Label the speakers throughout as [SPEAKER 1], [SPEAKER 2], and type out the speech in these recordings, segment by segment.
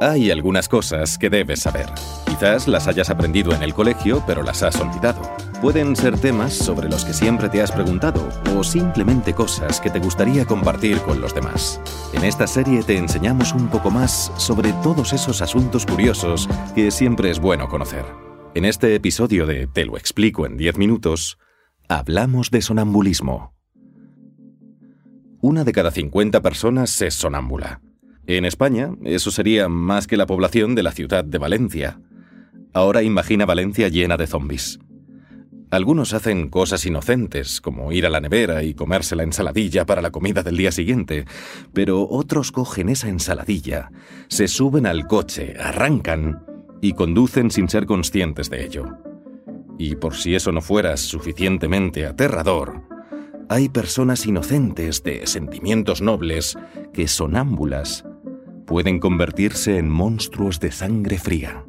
[SPEAKER 1] Hay algunas cosas que debes saber. Quizás las hayas aprendido en el colegio, pero las has olvidado. Pueden ser temas sobre los que siempre te has preguntado o simplemente cosas que te gustaría compartir con los demás. En esta serie te enseñamos un poco más sobre todos esos asuntos curiosos que siempre es bueno conocer. En este episodio de Te lo explico en 10 minutos, hablamos de sonambulismo. Una de cada 50 personas es sonámbula. En España, eso sería más que la población de la ciudad de Valencia. Ahora imagina Valencia llena de zombies. Algunos hacen cosas inocentes, como ir a la nevera y comerse la ensaladilla para la comida del día siguiente, pero otros cogen esa ensaladilla, se suben al coche, arrancan y conducen sin ser conscientes de ello. Y por si eso no fuera suficientemente aterrador, hay personas inocentes de sentimientos nobles que sonámbulas pueden convertirse en monstruos de sangre fría.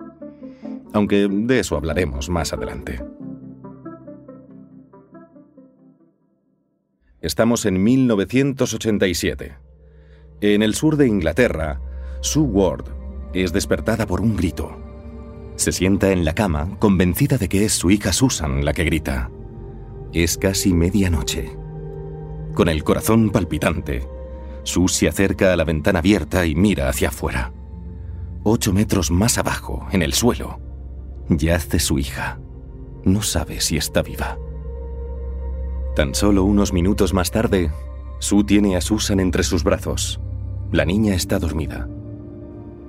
[SPEAKER 1] Aunque de eso hablaremos más adelante. Estamos en 1987. En el sur de Inglaterra, Sue Ward es despertada por un grito. Se sienta en la cama, convencida de que es su hija Susan la que grita. Es casi medianoche. Con el corazón palpitante, Sue se acerca a la ventana abierta y mira hacia afuera. Ocho metros más abajo, en el suelo, yace su hija. No sabe si está viva. Tan solo unos minutos más tarde, Sue tiene a Susan entre sus brazos. La niña está dormida.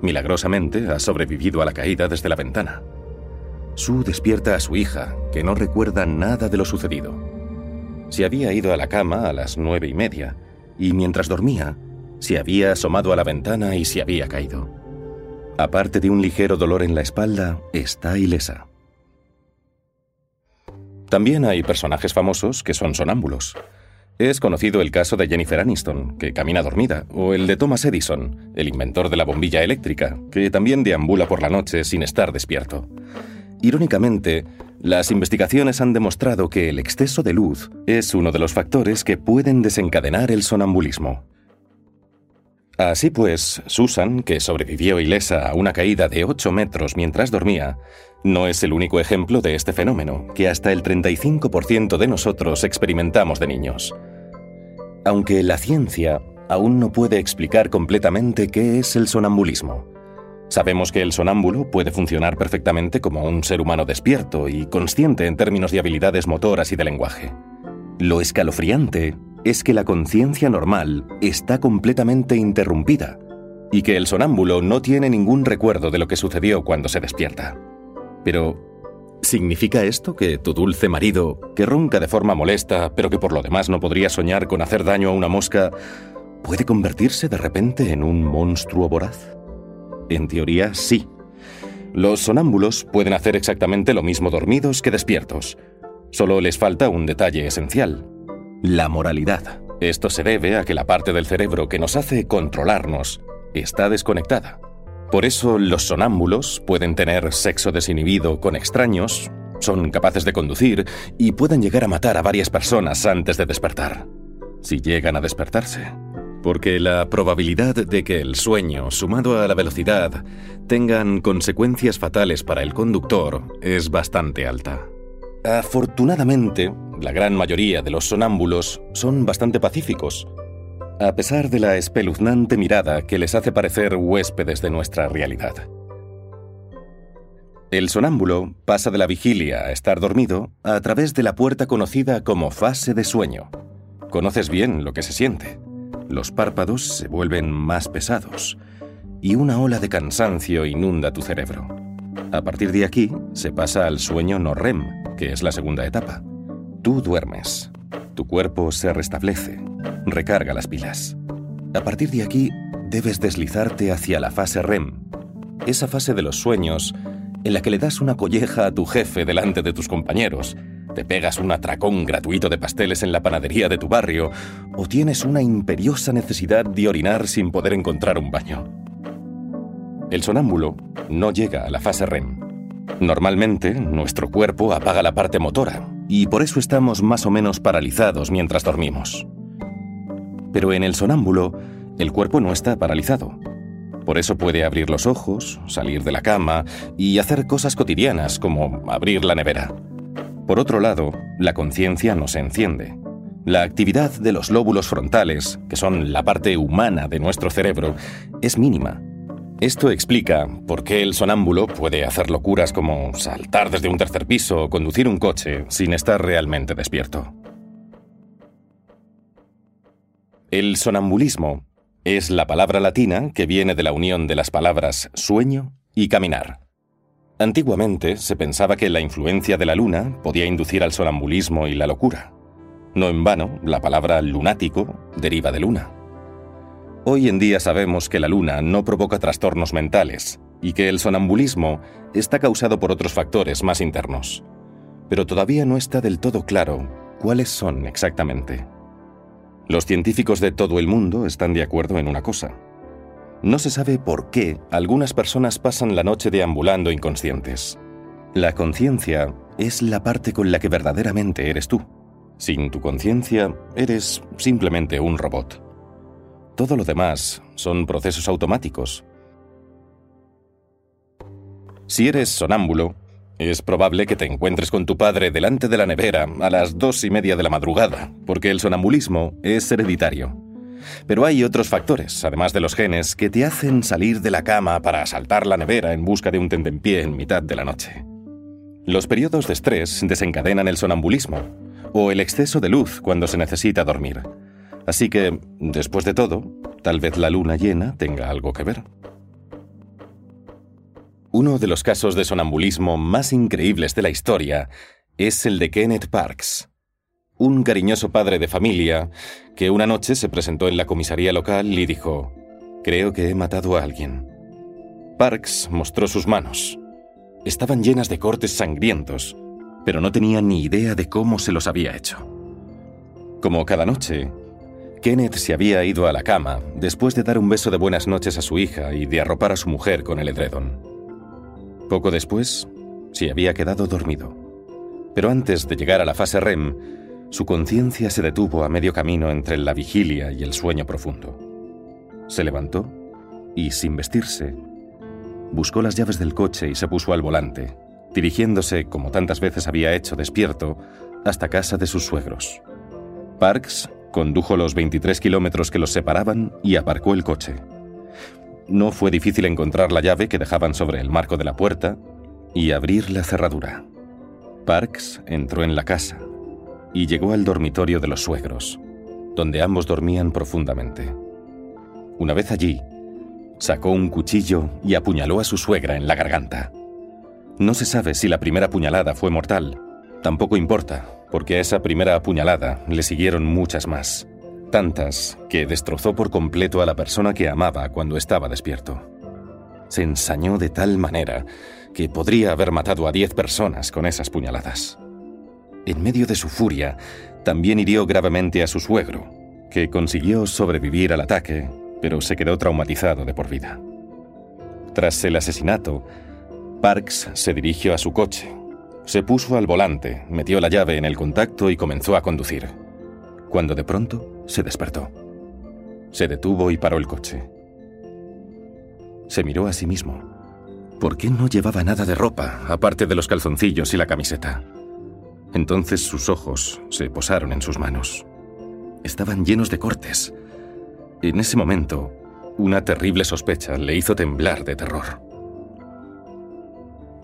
[SPEAKER 1] Milagrosamente ha sobrevivido a la caída desde la ventana. Sue despierta a su hija, que no recuerda nada de lo sucedido. Se había ido a la cama a las nueve y media y mientras dormía, se había asomado a la ventana y se había caído. Aparte de un ligero dolor en la espalda, está ilesa. También hay personajes famosos que son sonámbulos. Es conocido el caso de Jennifer Aniston, que camina dormida, o el de Thomas Edison, el inventor de la bombilla eléctrica, que también deambula por la noche sin estar despierto. Irónicamente, las investigaciones han demostrado que el exceso de luz es uno de los factores que pueden desencadenar el sonambulismo. Así pues, Susan, que sobrevivió ilesa a una caída de 8 metros mientras dormía, no es el único ejemplo de este fenómeno que hasta el 35% de nosotros experimentamos de niños. Aunque la ciencia aún no puede explicar completamente qué es el sonambulismo. Sabemos que el sonámbulo puede funcionar perfectamente como un ser humano despierto y consciente en términos de habilidades motoras y de lenguaje. Lo escalofriante es que la conciencia normal está completamente interrumpida y que el sonámbulo no tiene ningún recuerdo de lo que sucedió cuando se despierta. Pero, ¿significa esto que tu dulce marido, que ronca de forma molesta, pero que por lo demás no podría soñar con hacer daño a una mosca, puede convertirse de repente en un monstruo voraz? En teoría, sí. Los sonámbulos pueden hacer exactamente lo mismo dormidos que despiertos. Solo les falta un detalle esencial. La moralidad. Esto se debe a que la parte del cerebro que nos hace controlarnos está desconectada. Por eso los sonámbulos pueden tener sexo desinhibido con extraños, son capaces de conducir y pueden llegar a matar a varias personas antes de despertar. Si llegan a despertarse porque la probabilidad de que el sueño, sumado a la velocidad, tengan consecuencias fatales para el conductor es bastante alta. Afortunadamente, la gran mayoría de los sonámbulos son bastante pacíficos, a pesar de la espeluznante mirada que les hace parecer huéspedes de nuestra realidad. El sonámbulo pasa de la vigilia a estar dormido a través de la puerta conocida como fase de sueño. Conoces bien lo que se siente. Los párpados se vuelven más pesados y una ola de cansancio inunda tu cerebro. A partir de aquí se pasa al sueño no REM, que es la segunda etapa. Tú duermes, tu cuerpo se restablece, recarga las pilas. A partir de aquí debes deslizarte hacia la fase REM, esa fase de los sueños en la que le das una colleja a tu jefe delante de tus compañeros te pegas un atracón gratuito de pasteles en la panadería de tu barrio o tienes una imperiosa necesidad de orinar sin poder encontrar un baño. El sonámbulo no llega a la fase REM. Normalmente, nuestro cuerpo apaga la parte motora y por eso estamos más o menos paralizados mientras dormimos. Pero en el sonámbulo, el cuerpo no está paralizado. Por eso puede abrir los ojos, salir de la cama y hacer cosas cotidianas como abrir la nevera. Por otro lado, la conciencia no se enciende. La actividad de los lóbulos frontales, que son la parte humana de nuestro cerebro, es mínima. Esto explica por qué el sonámbulo puede hacer locuras como saltar desde un tercer piso o conducir un coche sin estar realmente despierto. El sonambulismo es la palabra latina que viene de la unión de las palabras sueño y caminar. Antiguamente se pensaba que la influencia de la luna podía inducir al sonambulismo y la locura. No en vano, la palabra lunático deriva de luna. Hoy en día sabemos que la luna no provoca trastornos mentales y que el sonambulismo está causado por otros factores más internos. Pero todavía no está del todo claro cuáles son exactamente. Los científicos de todo el mundo están de acuerdo en una cosa. No se sabe por qué algunas personas pasan la noche deambulando inconscientes. La conciencia es la parte con la que verdaderamente eres tú. Sin tu conciencia, eres simplemente un robot. Todo lo demás son procesos automáticos. Si eres sonámbulo, es probable que te encuentres con tu padre delante de la nevera a las dos y media de la madrugada, porque el sonambulismo es hereditario. Pero hay otros factores, además de los genes, que te hacen salir de la cama para asaltar la nevera en busca de un tentempié en mitad de la noche. Los periodos de estrés desencadenan el sonambulismo, o el exceso de luz cuando se necesita dormir. Así que, después de todo, tal vez la luna llena tenga algo que ver. Uno de los casos de sonambulismo más increíbles de la historia es el de Kenneth Parks, un cariñoso padre de familia que una noche se presentó en la comisaría local y dijo, Creo que he matado a alguien. Parks mostró sus manos. Estaban llenas de cortes sangrientos, pero no tenía ni idea de cómo se los había hecho. Como cada noche, Kenneth se había ido a la cama después de dar un beso de buenas noches a su hija y de arropar a su mujer con el edredón. Poco después, se había quedado dormido. Pero antes de llegar a la fase REM, su conciencia se detuvo a medio camino entre la vigilia y el sueño profundo. Se levantó y, sin vestirse, buscó las llaves del coche y se puso al volante, dirigiéndose, como tantas veces había hecho despierto, hasta casa de sus suegros. Parks condujo los 23 kilómetros que los separaban y aparcó el coche. No fue difícil encontrar la llave que dejaban sobre el marco de la puerta y abrir la cerradura. Parks entró en la casa y llegó al dormitorio de los suegros, donde ambos dormían profundamente. Una vez allí, sacó un cuchillo y apuñaló a su suegra en la garganta. No se sabe si la primera puñalada fue mortal. Tampoco importa, porque a esa primera apuñalada le siguieron muchas más tantas que destrozó por completo a la persona que amaba cuando estaba despierto. Se ensañó de tal manera que podría haber matado a diez personas con esas puñaladas. En medio de su furia, también hirió gravemente a su suegro, que consiguió sobrevivir al ataque, pero se quedó traumatizado de por vida. Tras el asesinato, Parks se dirigió a su coche, se puso al volante, metió la llave en el contacto y comenzó a conducir cuando de pronto se despertó. Se detuvo y paró el coche. Se miró a sí mismo. ¿Por qué no llevaba nada de ropa, aparte de los calzoncillos y la camiseta? Entonces sus ojos se posaron en sus manos. Estaban llenos de cortes. En ese momento, una terrible sospecha le hizo temblar de terror.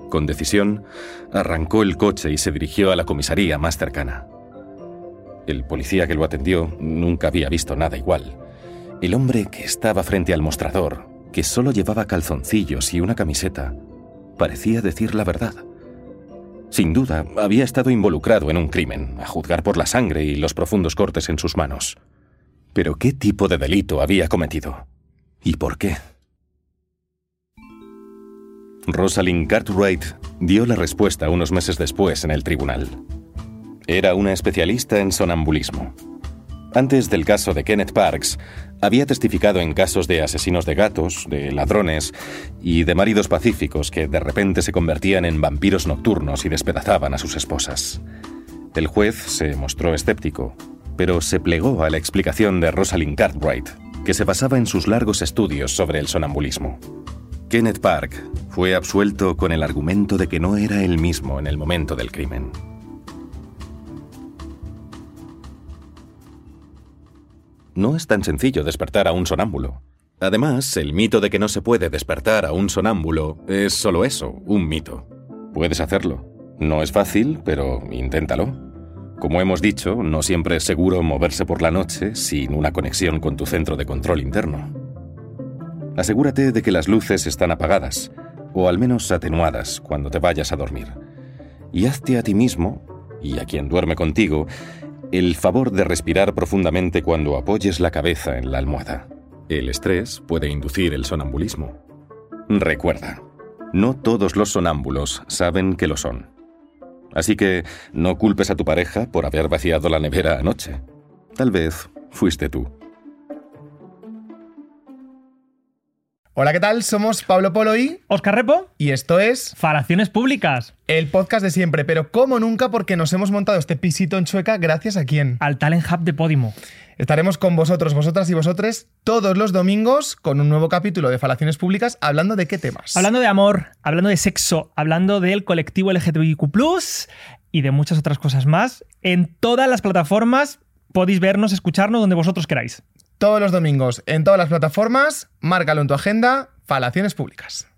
[SPEAKER 1] Con decisión, arrancó el coche y se dirigió a la comisaría más cercana. El policía que lo atendió nunca había visto nada igual. El hombre que estaba frente al mostrador, que solo llevaba calzoncillos y una camiseta, parecía decir la verdad. Sin duda, había estado involucrado en un crimen, a juzgar por la sangre y los profundos cortes en sus manos. Pero ¿qué tipo de delito había cometido? ¿Y por qué? Rosalind Cartwright dio la respuesta unos meses después en el tribunal. Era una especialista en sonambulismo. Antes del caso de Kenneth Parks, había testificado en casos de asesinos de gatos, de ladrones y de maridos pacíficos que de repente se convertían en vampiros nocturnos y despedazaban a sus esposas. El juez se mostró escéptico, pero se plegó a la explicación de Rosalind Cartwright que se basaba en sus largos estudios sobre el sonambulismo. Kenneth Park fue absuelto con el argumento de que no era el mismo en el momento del crimen. No es tan sencillo despertar a un sonámbulo. Además, el mito de que no se puede despertar a un sonámbulo es solo eso, un mito. Puedes hacerlo. No es fácil, pero inténtalo. Como hemos dicho, no siempre es seguro moverse por la noche sin una conexión con tu centro de control interno. Asegúrate de que las luces están apagadas, o al menos atenuadas cuando te vayas a dormir. Y hazte a ti mismo, y a quien duerme contigo, el favor de respirar profundamente cuando apoyes la cabeza en la almohada. El estrés puede inducir el sonambulismo. Recuerda, no todos los sonámbulos saben que lo son. Así que no culpes a tu pareja por haber vaciado la nevera anoche. Tal vez fuiste tú.
[SPEAKER 2] Hola, ¿qué tal? Somos Pablo Polo y
[SPEAKER 3] Oscar Repo
[SPEAKER 2] y esto es
[SPEAKER 3] Falaciones Públicas.
[SPEAKER 2] el podcast de siempre, pero como nunca porque nos hemos montado este pisito en Chueca gracias a quién.
[SPEAKER 3] Al Talent Hub de Podimo.
[SPEAKER 2] Estaremos con vosotros, vosotras y vosotres todos los domingos con un nuevo capítulo de Falaciones Públicas hablando de qué temas.
[SPEAKER 3] Hablando de amor, hablando de sexo, hablando del colectivo LGTBIQ+, y de muchas otras cosas más. En todas las plataformas podéis vernos, escucharnos donde vosotros queráis.
[SPEAKER 2] Todos los domingos en todas las plataformas, márcalo en tu agenda, Falaciones Públicas.